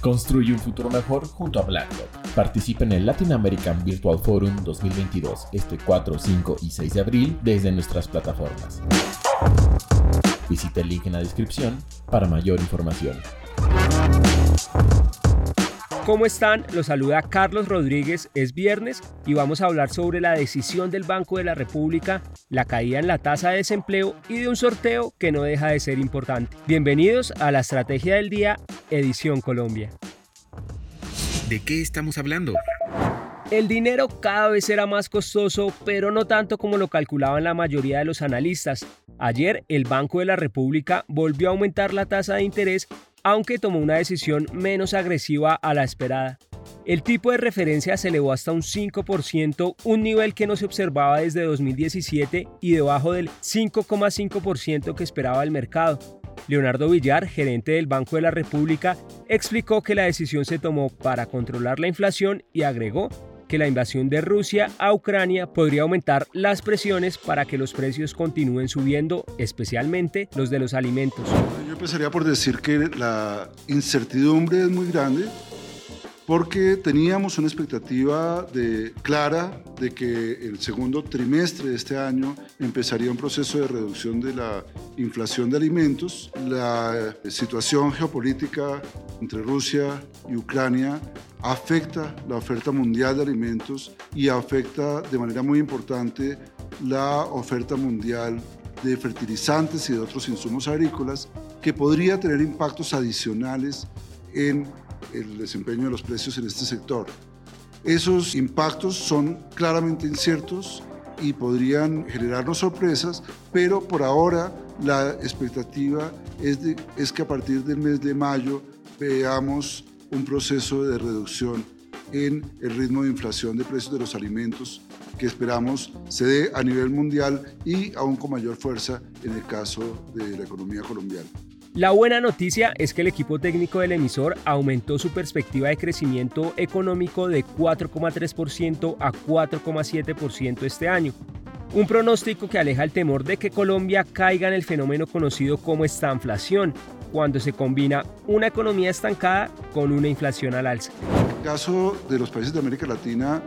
Construye un futuro mejor junto a BlackRock. Participa en el Latin American Virtual Forum 2022 este 4, 5 y 6 de abril desde nuestras plataformas. Visita el link en la descripción para mayor información. ¿Cómo están? Los saluda Carlos Rodríguez. Es viernes y vamos a hablar sobre la decisión del Banco de la República, la caída en la tasa de desempleo y de un sorteo que no deja de ser importante. Bienvenidos a la Estrategia del Día, edición Colombia. ¿De qué estamos hablando? El dinero cada vez será más costoso, pero no tanto como lo calculaban la mayoría de los analistas. Ayer el Banco de la República volvió a aumentar la tasa de interés aunque tomó una decisión menos agresiva a la esperada. El tipo de referencia se elevó hasta un 5%, un nivel que no se observaba desde 2017 y debajo del 5,5% que esperaba el mercado. Leonardo Villar, gerente del Banco de la República, explicó que la decisión se tomó para controlar la inflación y agregó que la invasión de Rusia a Ucrania podría aumentar las presiones para que los precios continúen subiendo, especialmente los de los alimentos. Yo empezaría por decir que la incertidumbre es muy grande porque teníamos una expectativa de, clara de que el segundo trimestre de este año empezaría un proceso de reducción de la inflación de alimentos. La situación geopolítica entre Rusia y Ucrania afecta la oferta mundial de alimentos y afecta de manera muy importante la oferta mundial de fertilizantes y de otros insumos agrícolas que podría tener impactos adicionales en el desempeño de los precios en este sector. Esos impactos son claramente inciertos y podrían generarnos sorpresas, pero por ahora la expectativa es, de, es que a partir del mes de mayo veamos un proceso de reducción en el ritmo de inflación de precios de los alimentos que esperamos se dé a nivel mundial y aún con mayor fuerza en el caso de la economía colombiana. La buena noticia es que el equipo técnico del emisor aumentó su perspectiva de crecimiento económico de 4,3% a 4,7% este año. Un pronóstico que aleja el temor de que Colombia caiga en el fenómeno conocido como estanflación, cuando se combina una economía estancada con una inflación al alza. En el caso de los países de América Latina,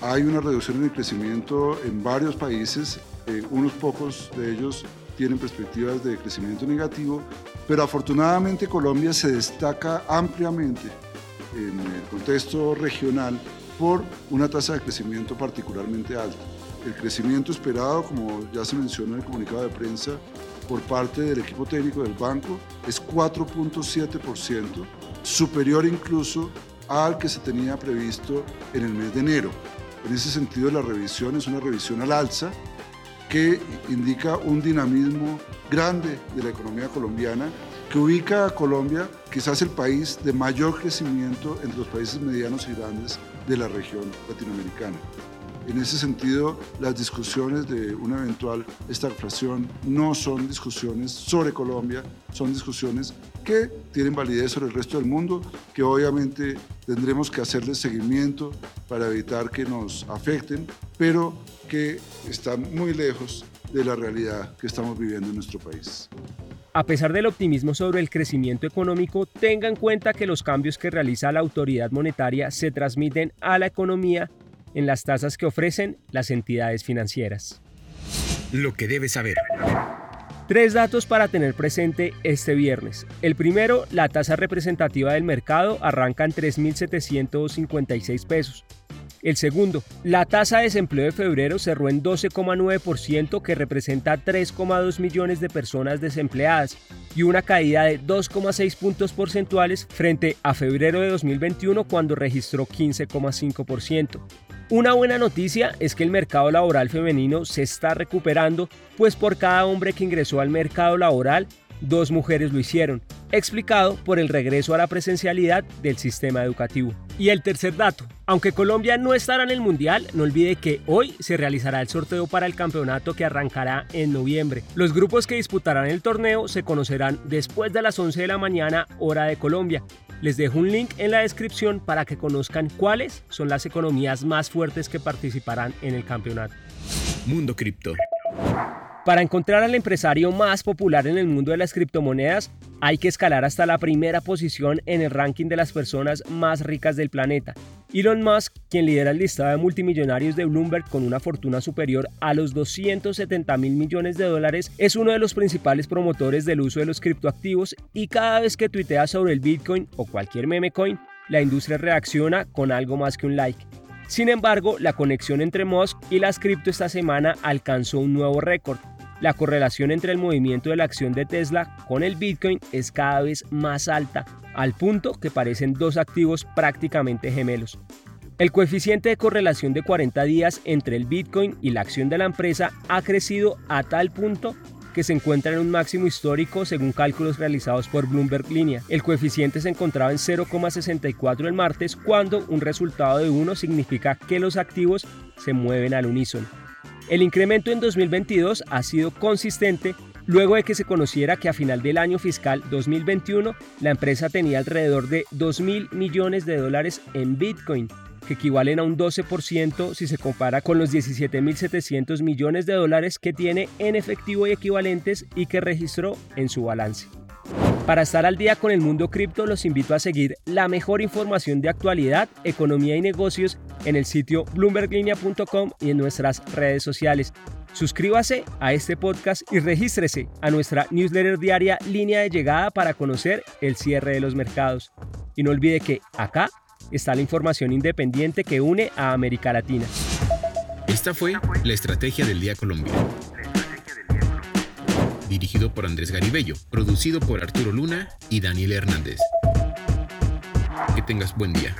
hay una reducción en el crecimiento en varios países, eh, unos pocos de ellos tienen perspectivas de crecimiento negativo, pero afortunadamente Colombia se destaca ampliamente en el contexto regional por una tasa de crecimiento particularmente alta. El crecimiento esperado, como ya se mencionó en el comunicado de prensa por parte del equipo técnico del banco, es 4.7%, superior incluso al que se tenía previsto en el mes de enero. En ese sentido, la revisión es una revisión al alza que indica un dinamismo grande de la economía colombiana que ubica a Colombia quizás el país de mayor crecimiento entre los países medianos y grandes de la región latinoamericana. En ese sentido, las discusiones de una eventual estagflación no son discusiones sobre Colombia, son discusiones que tienen validez sobre el resto del mundo, que obviamente tendremos que hacerles seguimiento para evitar que nos afecten, pero que están muy lejos de la realidad que estamos viviendo en nuestro país. A pesar del optimismo sobre el crecimiento económico, tenga en cuenta que los cambios que realiza la autoridad monetaria se transmiten a la economía en las tasas que ofrecen las entidades financieras. Lo que debes saber. Tres datos para tener presente este viernes. El primero, la tasa representativa del mercado arranca en 3.756 pesos. El segundo, la tasa de desempleo de febrero cerró en 12,9% que representa 3,2 millones de personas desempleadas y una caída de 2,6 puntos porcentuales frente a febrero de 2021 cuando registró 15,5%. Una buena noticia es que el mercado laboral femenino se está recuperando, pues por cada hombre que ingresó al mercado laboral, dos mujeres lo hicieron, explicado por el regreso a la presencialidad del sistema educativo. Y el tercer dato, aunque Colombia no estará en el Mundial, no olvide que hoy se realizará el sorteo para el campeonato que arrancará en noviembre. Los grupos que disputarán el torneo se conocerán después de las 11 de la mañana hora de Colombia. Les dejo un link en la descripción para que conozcan cuáles son las economías más fuertes que participarán en el campeonato. Mundo Cripto. Para encontrar al empresario más popular en el mundo de las criptomonedas, hay que escalar hasta la primera posición en el ranking de las personas más ricas del planeta. Elon Musk, quien lidera el listado de multimillonarios de Bloomberg con una fortuna superior a los 270 mil millones de dólares, es uno de los principales promotores del uso de los criptoactivos y cada vez que tuitea sobre el Bitcoin o cualquier meme coin, la industria reacciona con algo más que un like. Sin embargo, la conexión entre Musk y las cripto esta semana alcanzó un nuevo récord la correlación entre el movimiento de la acción de Tesla con el Bitcoin es cada vez más alta, al punto que parecen dos activos prácticamente gemelos. El coeficiente de correlación de 40 días entre el Bitcoin y la acción de la empresa ha crecido a tal punto que se encuentra en un máximo histórico según cálculos realizados por Bloomberg Línea. El coeficiente se encontraba en 0,64 el martes cuando un resultado de 1 significa que los activos se mueven al unísono. El incremento en 2022 ha sido consistente luego de que se conociera que a final del año fiscal 2021 la empresa tenía alrededor de 2 mil millones de dólares en Bitcoin, que equivalen a un 12% si se compara con los 17.700 millones de dólares que tiene en efectivo y equivalentes y que registró en su balance. Para estar al día con el mundo cripto los invito a seguir la mejor información de actualidad, economía y negocios en el sitio bloomberglinea.com y en nuestras redes sociales. Suscríbase a este podcast y regístrese a nuestra newsletter diaria Línea de Llegada para conocer el cierre de los mercados. Y no olvide que acá está la información independiente que une a América Latina. Esta fue la Estrategia del Día Colombia dirigido por Andrés Garibello, producido por Arturo Luna y Daniel Hernández. Que tengas buen día.